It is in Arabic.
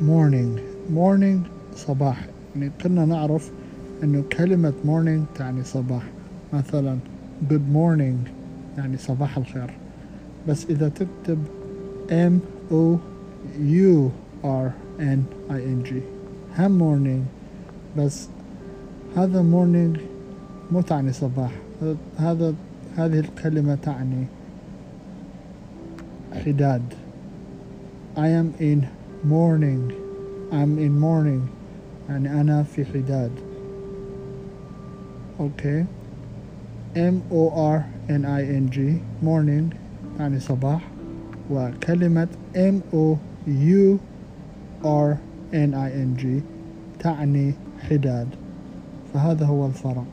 morning. Morning صباح. يعني كنا نعرف إنه كلمة morning تعني صباح. مثلا good morning يعني صباح الخير. بس إذا تكتب M O U R N I N G. هم morning. بس هذا morning مو تعني صباح. هذا هذه الكلمة تعني حداد. I am in mourning I'm in mourning يعني أنا في حداد أوكي M O R N I N G morning يعني صباح وكلمة M O U R N I N G تعني حداد فهذا هو الفرق